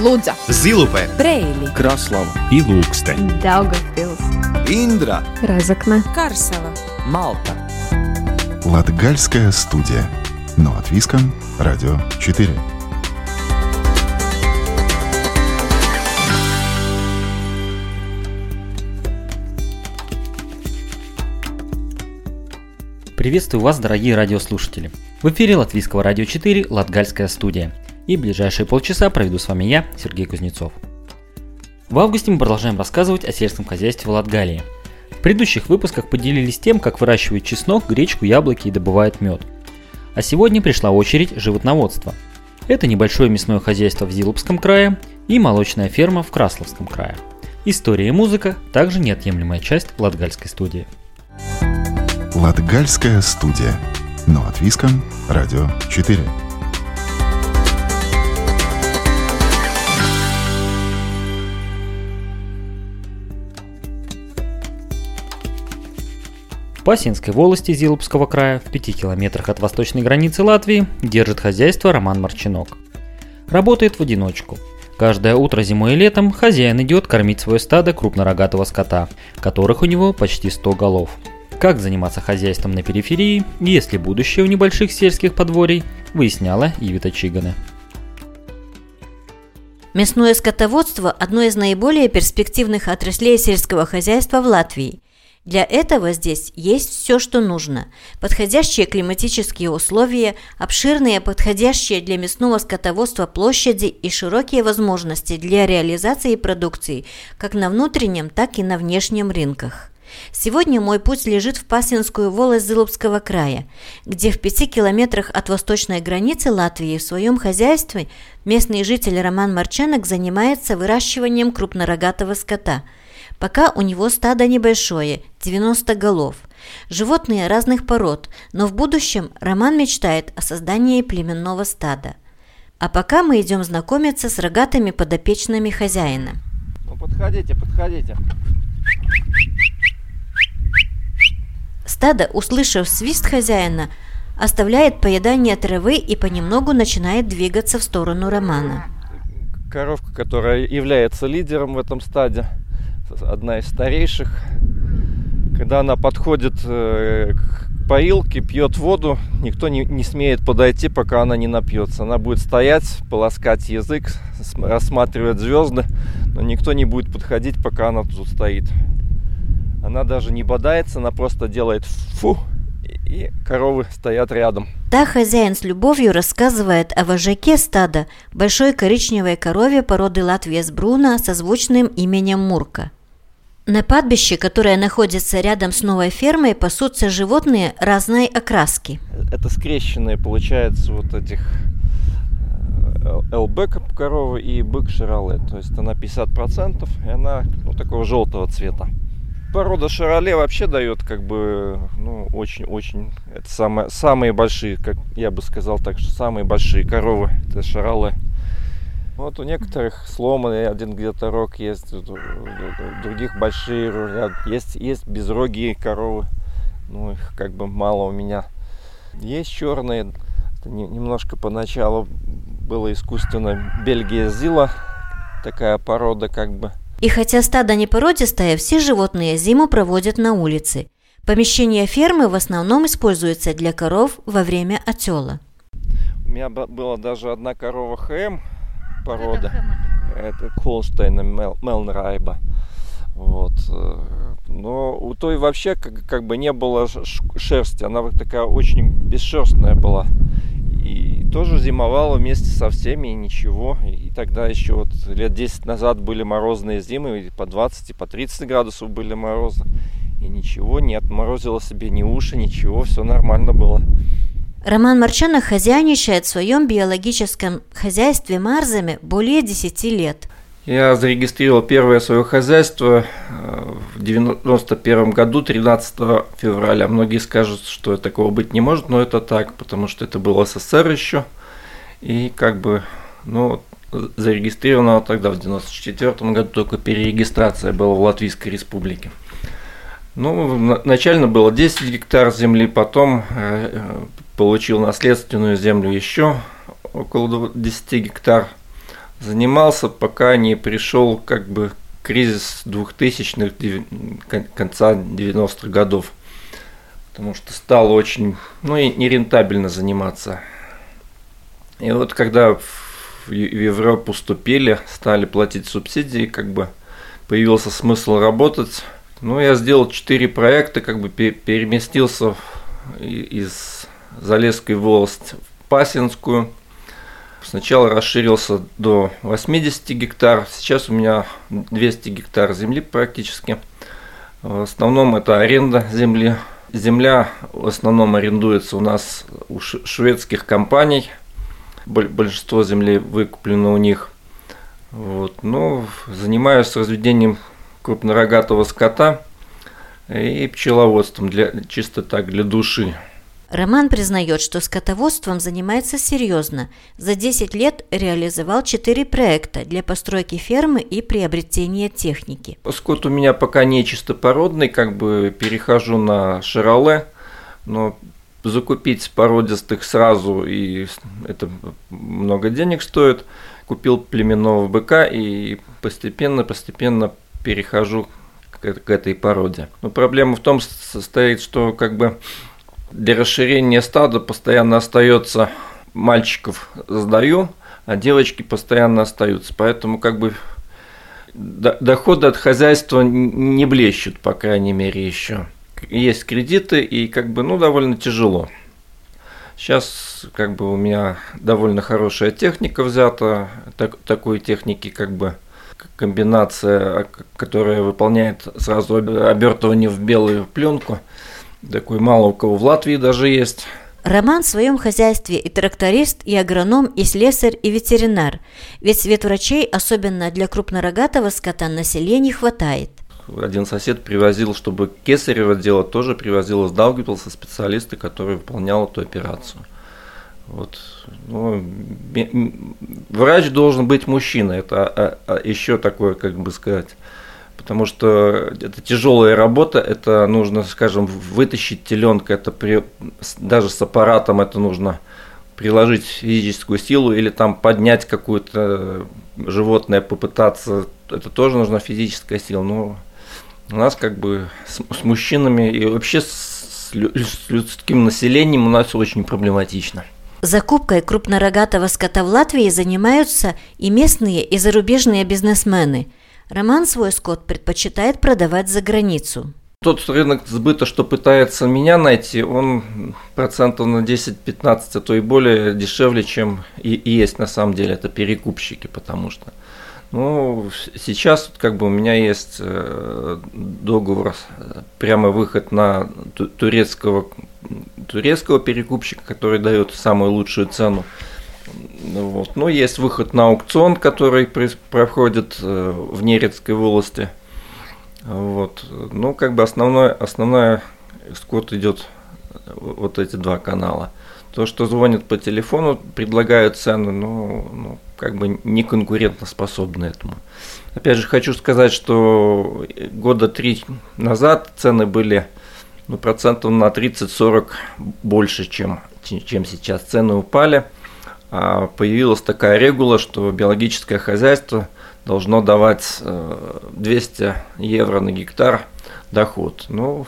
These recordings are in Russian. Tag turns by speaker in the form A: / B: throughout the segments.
A: Лудза,
B: Зилупе,
A: Брейли,
C: Краслава
D: и Лукстен.
A: Daugavpils,
B: Индра,
A: Разокна,
E: Карсела.
C: Малта
F: Латгальская студия. Но от Виска, Радио 4.
G: Приветствую вас, дорогие радиослушатели. В эфире Латвийского радио 4 Латгальская студия. И ближайшие полчаса проведу с вами я, Сергей Кузнецов. В августе мы продолжаем рассказывать о сельском хозяйстве в Латгалии. В предыдущих выпусках поделились тем, как выращивают чеснок, гречку, яблоки и добывают мед. А сегодня пришла очередь животноводства. Это небольшое мясное хозяйство в Зилупском крае и молочная ферма в Красловском крае. История и музыка также неотъемлемая часть Латгальской студии.
F: Латгальская студия. Но от Виска, Радио 4.
G: В Пасинской волости Зилупского края, в 5 километрах от восточной границы Латвии, держит хозяйство Роман Марчинок. Работает в одиночку. Каждое утро зимой и летом хозяин идет кормить свое стадо крупнорогатого скота, которых у него почти 100 голов. Как заниматься хозяйством на периферии и есть ли будущее у небольших сельских подворий, выясняла Ивита Чигана.
H: Мясное скотоводство – одно из наиболее перспективных отраслей сельского хозяйства в Латвии. Для этого здесь есть все, что нужно. Подходящие климатические условия, обширные подходящие для мясного скотоводства площади и широкие возможности для реализации продукции как на внутреннем, так и на внешнем рынках. Сегодня мой путь лежит в Пасинскую волость Зылупского края, где в пяти километрах от восточной границы Латвии в своем хозяйстве местный житель Роман Марченок занимается выращиванием крупнорогатого скота. Пока у него стадо небольшое, 90 голов. Животные разных пород, но в будущем Роман мечтает о создании племенного стада. А пока мы идем знакомиться с рогатыми подопечными хозяина.
C: Ну подходите, подходите
H: Стадо, услышав свист хозяина, оставляет поедание травы и понемногу начинает двигаться в сторону Романа.
C: Коровка, которая является лидером в этом стаде, одна из старейших. Когда она подходит э, к поилке, пьет воду, никто не, не смеет подойти, пока она не напьется. Она будет стоять, полоскать язык, рассматривать звезды, но никто не будет подходить, пока она тут стоит. Она даже не бодается, она просто делает фу, и коровы стоят рядом.
H: Да, хозяин с любовью рассказывает о вожаке стада, большой коричневой корове породы Латвия Бруна со звучным именем Мурка. На падбище, которое находится рядом с новой фермой, пасутся животные разной окраски.
C: Это скрещенные, получается, вот этих ЛБ коровы и бык Ширале. То есть она 50% и она ну, такого желтого цвета порода Шароле вообще дает как бы, ну, очень-очень, это самые, самые большие, как я бы сказал так, что самые большие коровы, это Шароле. Вот у некоторых сломанный один где-то рог есть, у других большие, есть, есть безрогие коровы, ну их как бы мало у меня. Есть черные, немножко поначалу было искусственно Бельгия Зила, такая порода как бы,
H: и хотя стадо не породистое, все животные зиму проводят на улице. Помещение фермы в основном используется для коров во время отела.
C: У меня была даже одна корова ХМ порода. Это Холштейна Мелнрайба. Вот. Но у той вообще как, как бы не было шерсти. Она такая очень бесшерстная была и тоже зимовала вместе со всеми, и ничего. И тогда еще вот лет 10 назад были морозные зимы, и по 20, и по 30 градусов были морозы. И ничего, не отморозило себе ни уши, ничего, все нормально было.
H: Роман Марчанов хозяйничает в своем биологическом хозяйстве Марзами более 10 лет.
C: Я зарегистрировал первое свое хозяйство э, в 91 году, 13 февраля. Многие скажут, что такого быть не может, но это так, потому что это был СССР еще. И как бы, ну, зарегистрировано тогда в 94 году только перерегистрация была в Латвийской Республике. Ну, начально было 10 гектар земли, потом э, получил наследственную землю еще около 10 гектар – занимался, пока не пришел как бы кризис 2000-х, конца 90-х годов. Потому что стало очень, ну, и нерентабельно заниматься. И вот когда в Европу ступили, стали платить субсидии, как бы появился смысл работать. Ну, я сделал четыре проекта, как бы переместился из Залесской волости в Пасинскую. Сначала расширился до 80 гектар, сейчас у меня 200 гектар земли практически. В основном это аренда земли. Земля в основном арендуется у нас у шведских компаний. Большинство земли выкуплено у них. Вот. Ну, занимаюсь разведением крупнорогатого скота и пчеловодством для, чисто так, для души.
H: Роман признает, что скотоводством занимается серьезно. За 10 лет реализовал 4 проекта для постройки фермы и приобретения техники.
C: Скот у меня пока не чистопородный, как бы перехожу на шароле, но закупить породистых сразу, и это много денег стоит. Купил племенного быка и постепенно-постепенно перехожу к этой породе. Но проблема в том состоит, что как бы для расширения стада постоянно остается мальчиков сдаю, а девочки постоянно остаются. Поэтому как бы доходы от хозяйства не блещут, по крайней мере, еще есть кредиты и как бы, ну, довольно тяжело. Сейчас как бы у меня довольно хорошая техника взята, так, такой техники как бы комбинация, которая выполняет сразу обертывание в белую пленку. Такой мало у кого в Латвии даже есть.
H: Роман в своем хозяйстве и тракторист, и агроном, и слесарь, и ветеринар. Ведь свет врачей, особенно для крупнорогатого скота, населения хватает
C: один сосед привозил, чтобы кесарево делать, тоже привозил из Даугавпилса специалисты, которые выполнял эту операцию. Вот. Ну, врач должен быть мужчина, это а, а, еще такое, как бы сказать, потому что это тяжелая работа, это нужно, скажем, вытащить теленка, это при, даже с аппаратом это нужно приложить физическую силу или там поднять какое-то животное, попытаться, это тоже нужна физическая сила, но у нас как бы с, с мужчинами и вообще с, с людским населением у нас очень проблематично.
H: Закупкой крупнорогатого скота в Латвии занимаются и местные, и зарубежные бизнесмены. Роман свой скот предпочитает продавать за границу.
C: Тот рынок сбыта, что пытается меня найти, он процентов на 10-15, а то и более дешевле, чем и, и есть на самом деле. Это перекупщики, потому что ну, сейчас как бы у меня есть э, договор, э, прямо выход на турецкого, турецкого перекупщика, который дает самую лучшую цену. Вот. Но есть выход на аукцион, который проходит э, в Нерецкой волости. Вот. Ну, как бы основной, основная скот идет вот эти два канала. То, что звонят по телефону, предлагают цены, ну, ну как бы не конкурентоспособны этому. Опять же, хочу сказать, что года три назад цены были ну, процентов на 30-40 больше, чем, чем сейчас. Цены упали. А появилась такая регула, что биологическое хозяйство должно давать 200 э, евро на гектар доход. Ну,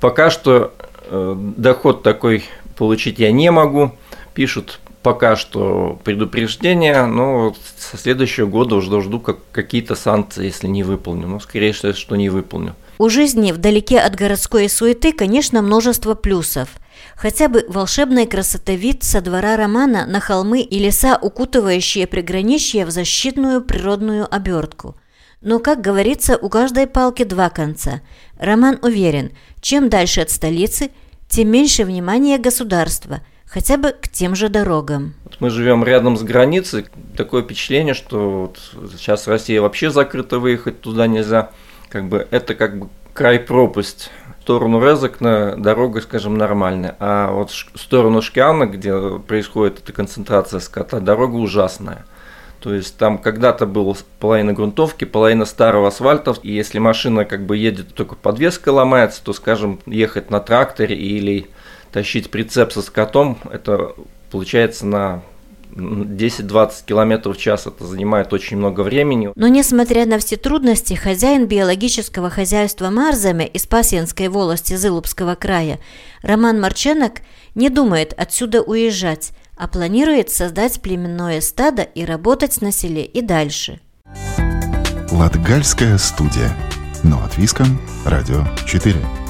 C: пока что э, доход такой получить я не могу. Пишут пока что предупреждение, но со следующего года уже жду как, какие-то санкции, если не выполню. Но скорее всего, что не выполню.
H: У жизни вдалеке от городской суеты, конечно, множество плюсов. Хотя бы волшебной красоты вид со двора романа на холмы и леса, укутывающие приграничье в защитную природную обертку. Но, как говорится, у каждой палки два конца. Роман уверен, чем дальше от столицы, тем меньше внимания государства – хотя бы к тем же дорогам.
C: Мы живем рядом с границей, такое впечатление, что вот сейчас Россия вообще закрыта, выехать туда нельзя. Как бы это как бы край пропасть. В сторону Резекна дорога, скажем, нормальная, а вот в сторону Шкиана, где происходит эта концентрация скота, дорога ужасная. То есть там когда-то было половина грунтовки, половина старого асфальта, и если машина как бы едет, только подвеска ломается, то, скажем, ехать на тракторе или тащить прицеп со скотом, это получается на 10-20 километров в час это занимает очень много времени.
H: Но несмотря на все трудности, хозяин биологического хозяйства Марзаме из Пасьянской волости Зылупского края Роман Марченок не думает отсюда уезжать, а планирует создать племенное стадо и работать на селе и дальше.
F: Латгальская студия. Но от Виском. Радио 4.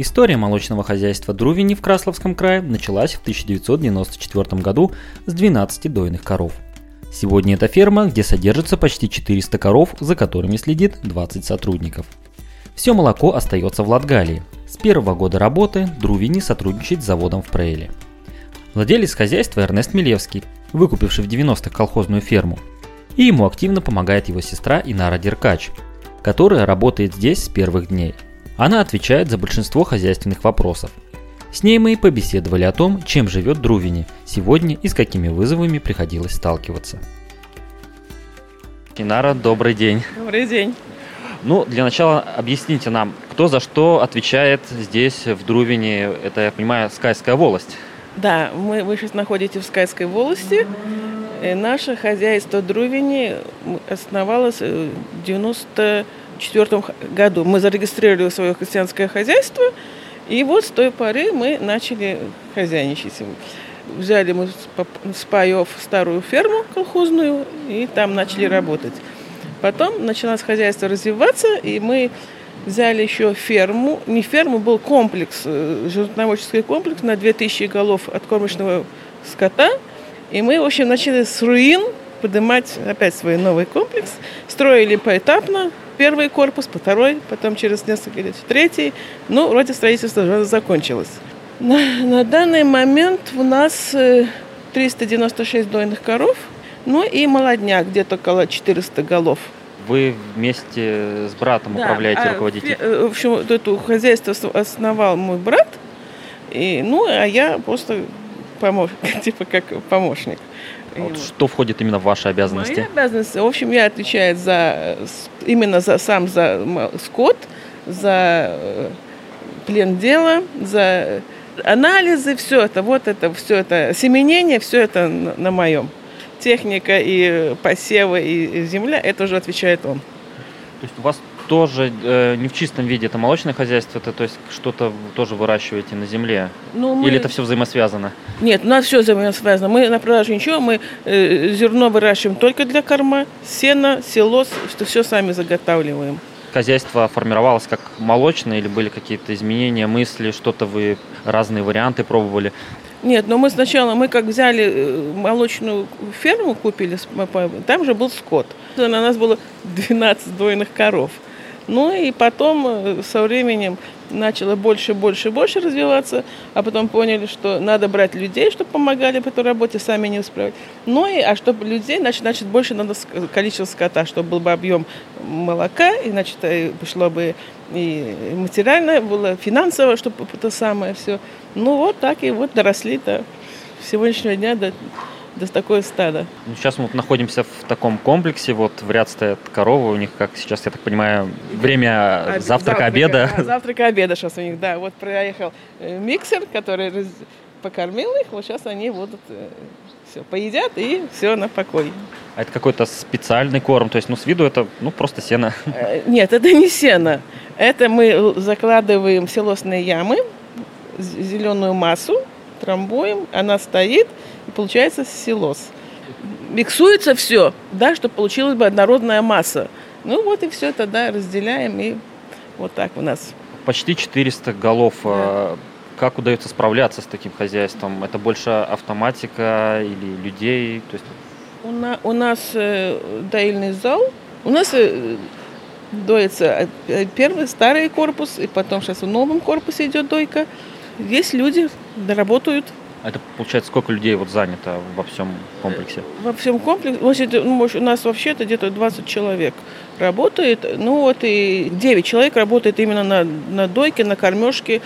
G: История молочного хозяйства Друвини в Красловском крае началась в 1994 году с 12 дойных коров. Сегодня это ферма, где содержится почти 400 коров, за которыми следит 20 сотрудников. Все молоко остается в Латгалии. С первого года работы Друвини сотрудничает с заводом в Прейле. Владелец хозяйства Эрнест Милевский, выкупивший в 90-х колхозную ферму. И ему активно помогает его сестра Инара Деркач, которая работает здесь с первых дней – она отвечает за большинство хозяйственных вопросов. С ней мы и побеседовали о том, чем живет Друвини сегодня и с какими вызовами приходилось сталкиваться. Инара, добрый день.
A: Добрый день.
G: Ну, для начала объясните нам, кто за что отвечает здесь, в Друвине, это, я понимаю, Скайская волость.
A: Да, мы, вы сейчас находитесь в Скайской волости. И наше хозяйство Друвини основалось в 90 1994 году мы зарегистрировали свое христианское хозяйство, и вот с той поры мы начали хозяйничать. Взяли мы с паев старую ферму колхозную, и там начали работать. Потом началось хозяйство развиваться, и мы взяли еще ферму. Не ферму, был комплекс, э, животноводческий комплекс на 2000 голов откормочного скота. И мы, в общем, начали с руин поднимать опять свой новый комплекс. Строили поэтапно, первый корпус, второй, потом через несколько лет третий. Ну, вроде строительство уже закончилось. На, на данный момент у нас 396 э, дойных коров, ну и молодняк, где-то около 400 голов.
G: Вы вместе с братом да, управляете, а, руководите?
A: Э, в общем, это хозяйство основал мой брат, и, ну, а я просто помощник, типа как помощник.
G: А вот что входит именно в ваши обязанности?
A: Мои обязанности, в общем, я отвечаю за именно за сам за скот, за э, плен дела, за анализы, все это, вот это, все это, семенение, все это на, на моем. Техника и посевы и земля, это уже отвечает он.
G: То есть у вас тоже э, не в чистом виде это молочное хозяйство, это то есть что-то тоже выращиваете на земле? Ну, мы... Или это все взаимосвязано?
A: Нет, у нас все взаимосвязано. Мы на продажу ничего, мы э, зерно выращиваем только для корма, сено, силос, что все сами заготавливаем.
G: Хозяйство формировалось как молочное или были какие-то изменения, мысли, что-то вы разные варианты пробовали?
A: Нет, но мы сначала, мы как взяли э, молочную ферму, купили, там же был скот. На нас было 12 дойных коров. Ну и потом э, со временем начало больше, больше, больше развиваться, а потом поняли, что надо брать людей, чтобы помогали по этой работе, сами не усправить. Ну и, а чтобы людей, значит, значит больше надо количество скота, чтобы был бы объем молока, и, значит, э, пошло бы и материальное, было финансово, чтобы это самое все. Ну вот так и вот доросли до сегодняшнего дня, до да такое стадо.
G: Ну, сейчас мы вот находимся в таком комплексе, вот в ряд стоят коровы, у них, как сейчас, я так понимаю, время Об... завтрака, обеда.
A: Да, завтрака, обеда сейчас у них, да. Вот проехал э, миксер, который раз... покормил их, вот сейчас они будут э, все, поедят и все, на покой.
G: А это какой-то специальный корм, то есть, ну, с виду это, ну, просто сено.
A: Э, нет, это не сено. Это мы закладываем силосные ямы, зеленую массу, трамбуем, она стоит, и получается силос. Миксуется все, да, чтобы получилась бы однородная масса. Ну вот и все тогда разделяем, и вот так у нас.
G: Почти 400 голов. Да. Как удается справляться с таким хозяйством? Это больше автоматика или людей? То есть...
A: у, на, у нас э, доильный зал. У нас э, доится э, первый старый корпус, и потом сейчас в новом корпусе идет дойка. Есть люди, доработают
G: это получается сколько людей вот занято во всем комплексе?
A: Во всем комплексе, ну, у нас вообще-то где-то 20 человек работает. Ну вот и 9 человек работает именно на, на дойке, на кормежке.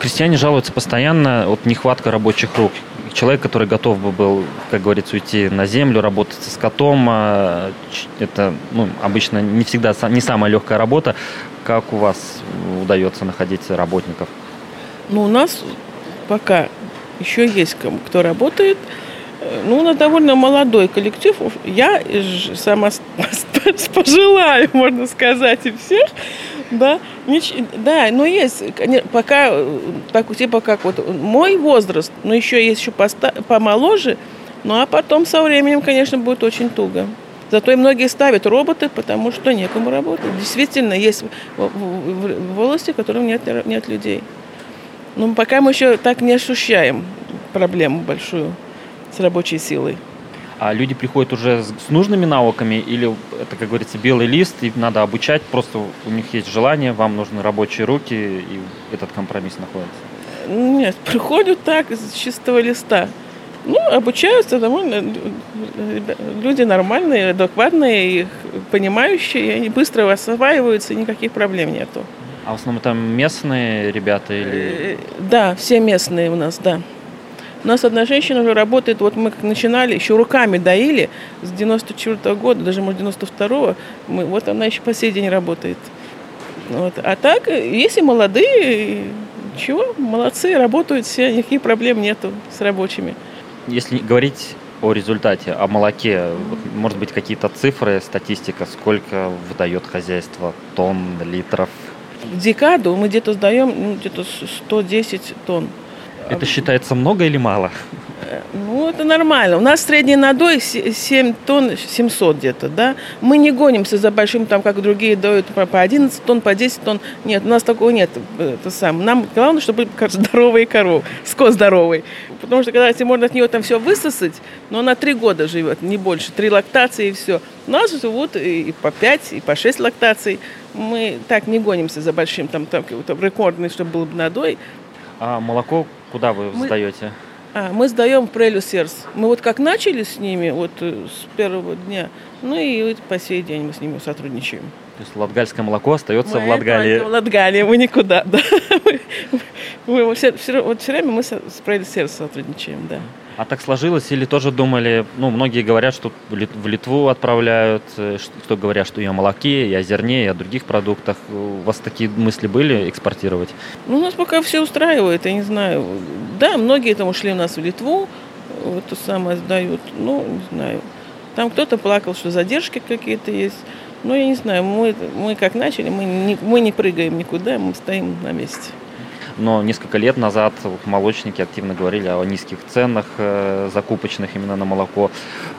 G: крестьяне жалуются постоянно, вот нехватка рабочих рук. Человек, который готов бы был, как говорится, уйти на землю, работать с котом, а, это ну, обычно не всегда не самая легкая работа. Как у вас удается находить работников?
A: Ну, у нас пока еще есть кто работает. Ну, у нас довольно молодой коллектив. Я сама пожелаю, можно сказать, и всех. Да, да, но есть, пока, так, типа как вот мой возраст, но еще есть еще помоложе, ну а потом со временем, конечно, будет очень туго. Зато и многие ставят роботы, потому что некому работать. Действительно, есть в которых нет, нет людей. Но пока мы еще так не ощущаем проблему большую с рабочей силой.
G: А люди приходят уже с нужными навыками или это, как говорится, белый лист, и надо обучать, просто у них есть желание, вам нужны рабочие руки, и этот компромисс находится?
A: Нет, приходят так, с чистого листа. Ну, обучаются довольно люди нормальные, адекватные, понимающие, они быстро осваиваются, никаких проблем нету.
G: А в основном там местные ребята или? Э,
A: да, все местные у нас, да. У нас одна женщина уже работает, вот мы как начинали, еще руками доили с 94 -го года, даже может 92-го, мы, вот она еще по сей день работает. Вот. А так, если молодые, чего, молодцы, работают все, никаких проблем нету с рабочими.
G: Если говорить о результате, о молоке, может быть, какие-то цифры, статистика, сколько выдает хозяйство тонн, литров?
A: В декаду мы где-то сдаем ну, где-то 110 тонн.
G: Это считается много или мало?
A: Ну, это нормально. У нас средний надой 7 тонн 700 где-то, да. Мы не гонимся за большим, там, как другие дают по 11 тонн, по 10 тонн. Нет, у нас такого нет. Это сам. Нам главное, чтобы здоровые коровы, скот здоровый. Потому что когда можно от нее там все высосать, но она 3 года живет, не больше. 3 лактации и все. У нас живут и по 5, и по 6 лактаций. Мы так не гонимся за большим, там, там, там рекордный, чтобы был надой.
G: А молоко куда вы мы, сдаете?
A: А, мы сдаем в Прелю Серс. Мы вот как начали с ними, вот э, с первого дня, ну и вот по сей день мы с ними сотрудничаем.
G: То есть латгальское молоко остается мы в Латгалии?
A: в Латгалии, мы никуда, да. Мы, мы все, все, вот все время мы с Прелю Серс сотрудничаем, да.
G: А так сложилось или тоже думали, ну, многие говорят, что в Литву отправляют, э, кто говорят, что и о молоке, и о зерне, и о других продуктах. У вас такие мысли были экспортировать?
A: Ну, у нас пока все устраивает, я не знаю. Да, многие там ушли у нас в Литву, вот то самое сдают, ну, не знаю. Там кто-то плакал, что задержки какие-то есть. Ну, я не знаю, мы, мы как начали, мы не, мы не прыгаем никуда, мы стоим на месте
G: но несколько лет назад молочники активно говорили о низких ценах э, закупочных именно на молоко.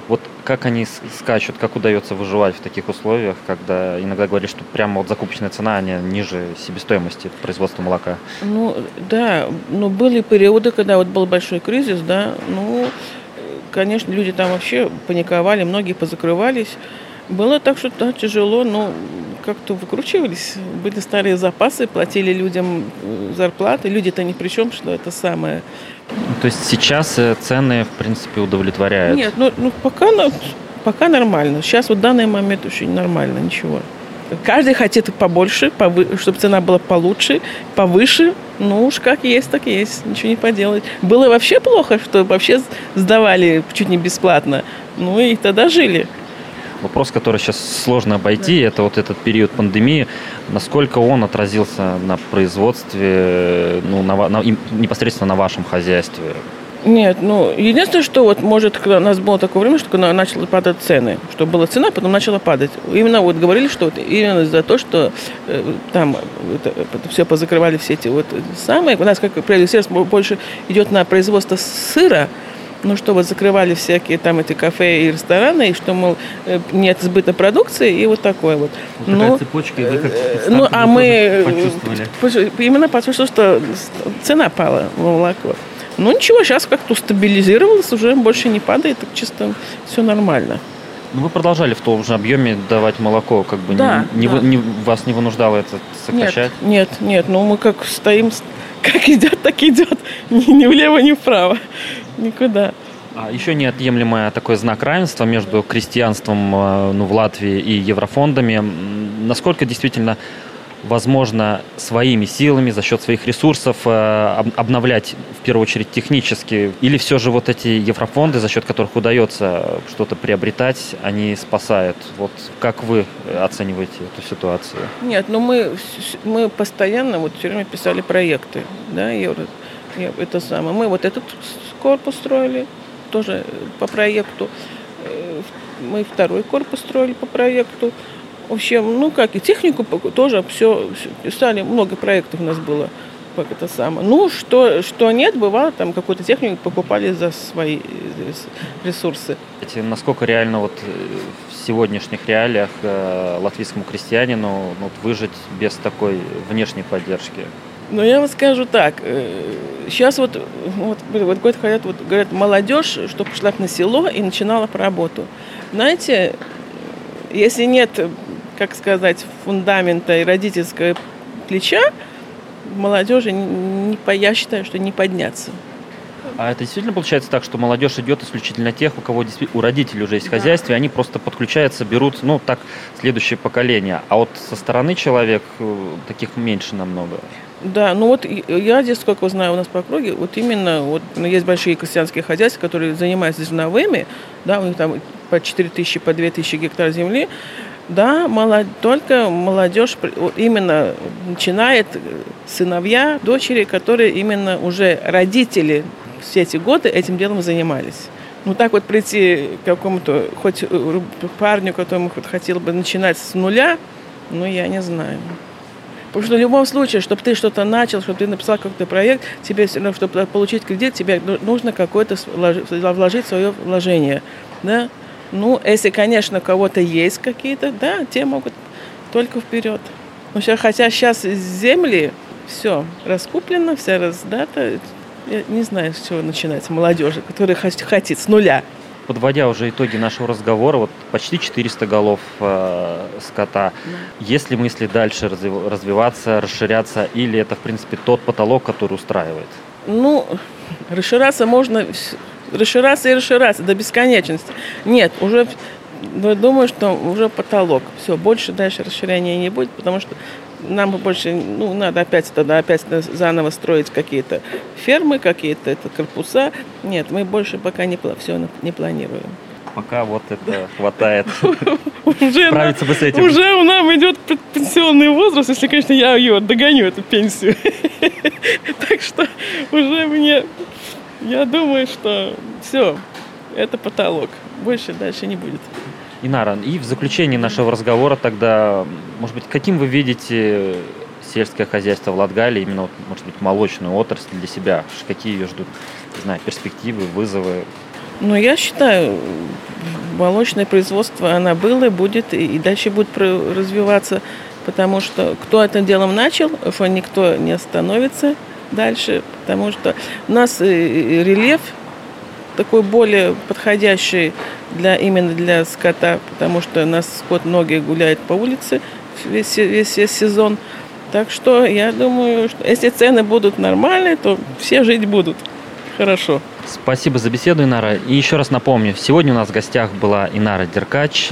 G: Вот как они скачут, как удается выживать в таких условиях, когда иногда говорят, что прямо вот закупочная цена, они ниже себестоимости производства молока?
A: Ну, да, но были периоды, когда вот был большой кризис, да, ну, конечно, люди там вообще паниковали, многие позакрывались. Было так, что да, тяжело, но как-то выкручивались. Были старые запасы, платили людям э, зарплаты. Люди-то ни при чем, что это самое.
G: То есть сейчас э, цены, в принципе, удовлетворяют?
A: Нет, ну, ну пока, пока нормально. Сейчас вот в данный момент очень нормально, ничего. Каждый хотит побольше, повы... чтобы цена была получше, повыше. Ну уж как есть, так есть. Ничего не поделать. Было вообще плохо, что вообще сдавали чуть не бесплатно. Ну и тогда жили.
G: Вопрос, который сейчас сложно обойти, это вот этот период пандемии. Насколько он отразился на производстве, ну, на, на, непосредственно на вашем хозяйстве?
A: Нет, ну, единственное, что вот, может, когда у нас было такое время, что когда начали падать цены, что была цена, потом начала падать. Именно вот говорили, что вот именно из-за того, что э, там это, это все позакрывали все эти вот самые, у нас как прежде больше идет на производство сыра, ну, что вот закрывали всякие там эти кафе и рестораны, и что, мол, э, нет сбыта продукции, и вот такое вот.
G: вот ну, цепочка, вы как
A: э, ну, а мы почувствовали? именно почувствовали, что цена пала в молоко. Ну, ничего, сейчас как-то стабилизировалось, уже больше не падает, так чисто все нормально.
G: Ну, вы продолжали в том же объеме давать молоко, как бы
A: да,
G: не,
A: да.
G: Не, вас не вынуждало это сокращать?
A: Нет, нет, нет, ну мы как стоим, как идет, так идет, ни, ни влево, ни вправо. Никуда.
G: А еще неотъемлемый такой знак равенства между крестьянством э, ну, в Латвии и еврофондами. Насколько действительно возможно, своими силами, за счет своих ресурсов э, обновлять, в первую очередь, технически? Или все же вот эти еврофонды, за счет которых удается что-то приобретать, они спасают? Вот как вы оцениваете эту ситуацию?
A: Нет, ну мы, мы постоянно вот все время писали проекты, да, евро, это самое. Мы вот этот корпус строили, тоже по проекту. Э, мы второй корпус строили по проекту. В общем, ну как, и технику тоже все, писали, много проектов у нас было как это самое. Ну, что, что нет, бывало, там какую-то технику покупали за свои ресурсы.
G: Насколько реально вот э, в сегодняшних реалиях э, латвийскому крестьянину ну, выжить без такой внешней поддержки?
A: Ну, я вам скажу так. Сейчас э, вот, вот, вот говорят, говорят, вот, говорят, молодежь, что пошла на село и начинала по работу. Знаете, если нет как сказать, фундамента и родительского плеча, молодежи, не, я считаю, что не подняться.
G: А это действительно получается так, что молодежь идет исключительно тех, у кого у родителей уже есть да. хозяйство, и они просто подключаются, берут, ну, так, следующее поколение. А вот со стороны человек э, таких меньше намного.
A: Да, ну вот я здесь, сколько знаю, у нас по округе, вот именно, вот ну, есть большие крестьянские хозяйства, которые занимаются зерновыми, да, у них там по 4 тысячи, по 2 тысячи гектар земли, да, молод... только молодежь именно начинает э, сыновья, дочери, которые именно уже родители все эти годы этим делом занимались. Ну так вот прийти к какому-то, хоть э, парню, которому хотел бы начинать с нуля, ну я не знаю. Потому что в любом случае, чтобы ты что-то начал, чтобы ты написал какой-то проект, тебе все равно, чтобы получить кредит, тебе нужно какое-то вложить свое вложение. Да? Ну, если, конечно, у кого-то есть какие-то, да, те могут только вперед. Ну, сейчас, хотя сейчас земли, все раскуплено, все раздато. Я не знаю, с чего начинать молодежи, которая хотит с нуля.
G: Подводя уже итоги нашего разговора, вот почти 400 голов э, скота. Да. Есть ли мысли дальше развиваться, расширяться, или это, в принципе, тот потолок, который устраивает?
A: Ну, расширяться можно расширяться и расширяться до бесконечности. Нет, уже думаю, что уже потолок. Все, больше дальше расширения не будет, потому что нам больше, ну, надо опять тогда опять заново строить какие-то фермы, какие-то это корпуса. Нет, мы больше пока не, все не планируем.
G: Пока вот это хватает. Уже
A: справиться бы с этим. Уже у нас идет пенсионный возраст, если, конечно, я ее догоню, эту пенсию. Так что уже мне я думаю, что все, это потолок. Больше дальше не будет.
G: Инара, и в заключении нашего разговора тогда, может быть, каким вы видите сельское хозяйство в Латгалии, именно, может быть, молочную отрасль для себя? Какие ее ждут, не знаю, перспективы, вызовы?
A: Ну, я считаю, молочное производство, оно было, и будет, и дальше будет развиваться, потому что кто этим делом начал, никто не остановится дальше, потому что у нас рельеф такой более подходящий для, именно для скота, потому что у нас скот многие гуляет по улице весь, весь, весь сезон. Так что я думаю, что если цены будут нормальные, то все жить будут хорошо.
G: Спасибо за беседу, Инара. И еще раз напомню, сегодня у нас в гостях была Инара Деркач,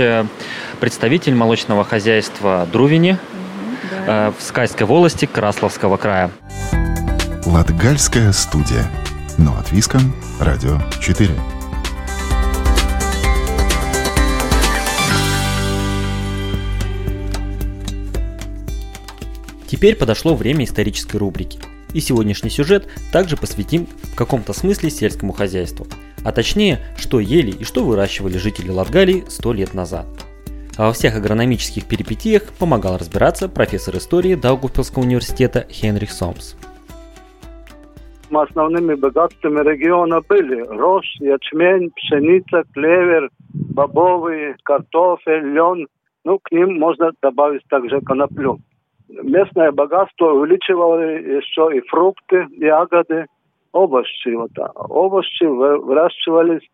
G: представитель молочного хозяйства Друвини угу, да. Э, в Скайской волости Красловского края.
F: Латгальская студия. Но от Виском. Радио 4.
G: Теперь подошло время исторической рубрики. И сегодняшний сюжет также посвятим в каком-то смысле сельскому хозяйству. А точнее, что ели и что выращивали жители Латгалии 100 лет назад. А во всех агрономических перипетиях помогал разбираться профессор истории Даугавпилского университета Хенрих Сомс
B: основными богатствами региона были рожь, ячмень, пшеница, клевер, бобовые, картофель, лен. Ну, к ним можно добавить также коноплю. Местное богатство увеличивали еще и фрукты, ягоды, овощи. Вот. Овощи выращивались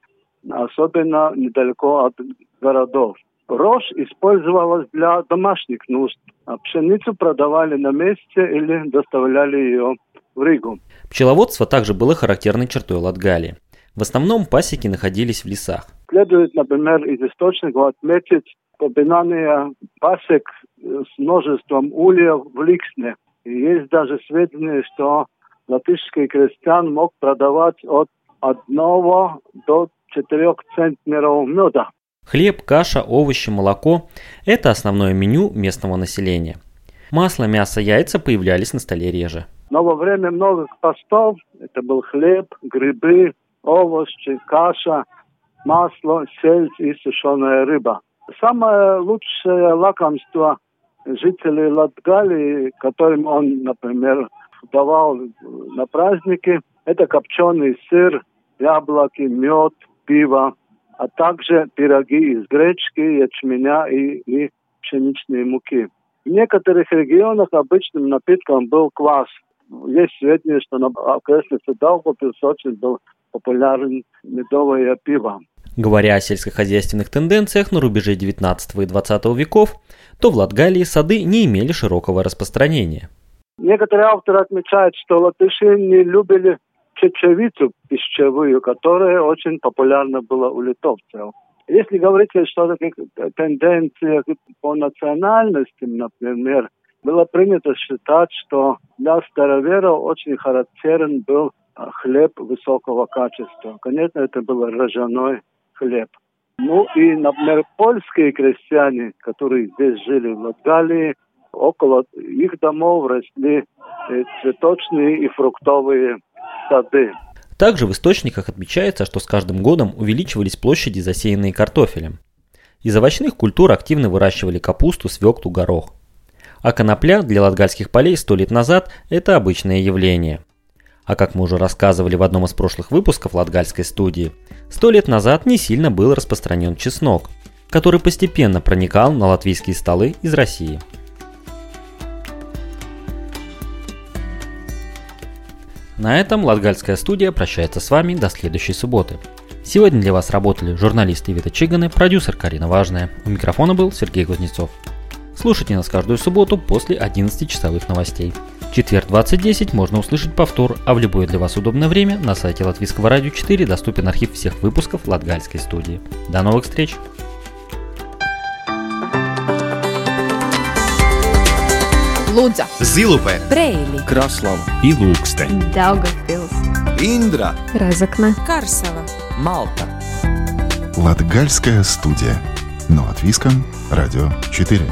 B: особенно недалеко от городов. Рожь использовалась для домашних нужд, а пшеницу продавали на месте или доставляли ее в Ригу.
G: Пчеловодство также было характерной чертой Латгалии. В основном пасеки находились в лесах.
B: Следует, например, из источников отметить упоминание пасек с множеством ульев в Ликсне. И есть даже сведения, что латышский крестьян мог продавать от одного до четырех центнеров меда.
G: Хлеб, каша, овощи, молоко – это основное меню местного населения. Масло, мясо, яйца появлялись на столе реже.
B: Но во время многих постов это был хлеб, грибы, овощи, каша, масло, сельдь и сушеная рыба. Самое лучшее лакомство жителей Латгалии, которым он, например, давал на праздники, это копченый сыр, яблоки, мед, пиво, а также пироги из гречки, ячменя и, и пшеничной муки. В некоторых регионах обычным напитком был квас. Есть сведения, что на окрестности Даугавпилс очень был популярен медовое пиво.
G: Говоря о сельскохозяйственных тенденциях на рубеже 19 и 20 веков, то в Латгалии сады не имели широкого распространения.
B: Некоторые авторы отмечают, что латыши не любили чечевицу пищевую, которая очень популярна была у литовцев. Если говорить что таких тенденциях по национальностям, например, было принято считать, что для староверов очень характерен был а, хлеб высокого качества. Конечно, это был ржаной хлеб. Ну и, например, польские крестьяне, которые здесь жили в Латгалии, около их домов росли э, цветочные и фруктовые сады.
G: Также в источниках отмечается, что с каждым годом увеличивались площади, засеянные картофелем. Из овощных культур активно выращивали капусту, свеклу, горох. А конопля для латгальских полей сто лет назад – это обычное явление. А как мы уже рассказывали в одном из прошлых выпусков латгальской студии, сто лет назад не сильно был распространен чеснок, который постепенно проникал на латвийские столы из России – На этом Латгальская студия прощается с вами до следующей субботы. Сегодня для вас работали журналисты Вита Чиганы, продюсер Карина Важная. У микрофона был Сергей Кузнецов. Слушайте нас каждую субботу после 11 часовых новостей. В четверг 20.10 можно услышать повтор, а в любое для вас удобное время на сайте Латвийского радио 4 доступен архив всех выпусков Латгальской студии. До новых встреч!
D: Лудза,
E: Зилупе,
D: Брейли,
E: Краслава
F: и Лукстен.
D: Daugavpils,
E: Индра,
D: Разокна, Карсела.
E: Малта.
F: Латгальская студия. Но от Виска, Радио 4.